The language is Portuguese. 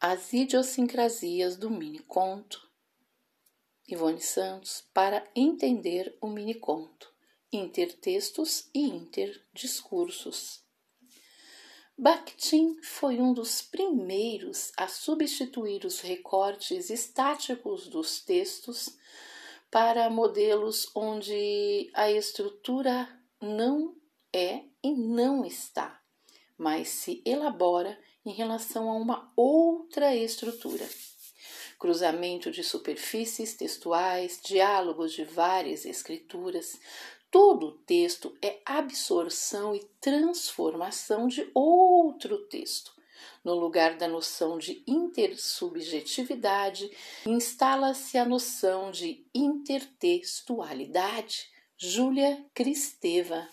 As idiosincrasias do mini-conto. Ivone Santos para entender o mini-conto. Intertextos e interdiscursos. Bakhtin foi um dos primeiros a substituir os recortes estáticos dos textos para modelos onde a estrutura não é e não está, mas se elabora em relação a uma outra estrutura. Cruzamento de superfícies textuais, diálogos de várias escrituras, todo o texto é absorção e transformação de outro texto. No lugar da noção de intersubjetividade, instala-se a noção de intertextualidade. Júlia Cristeva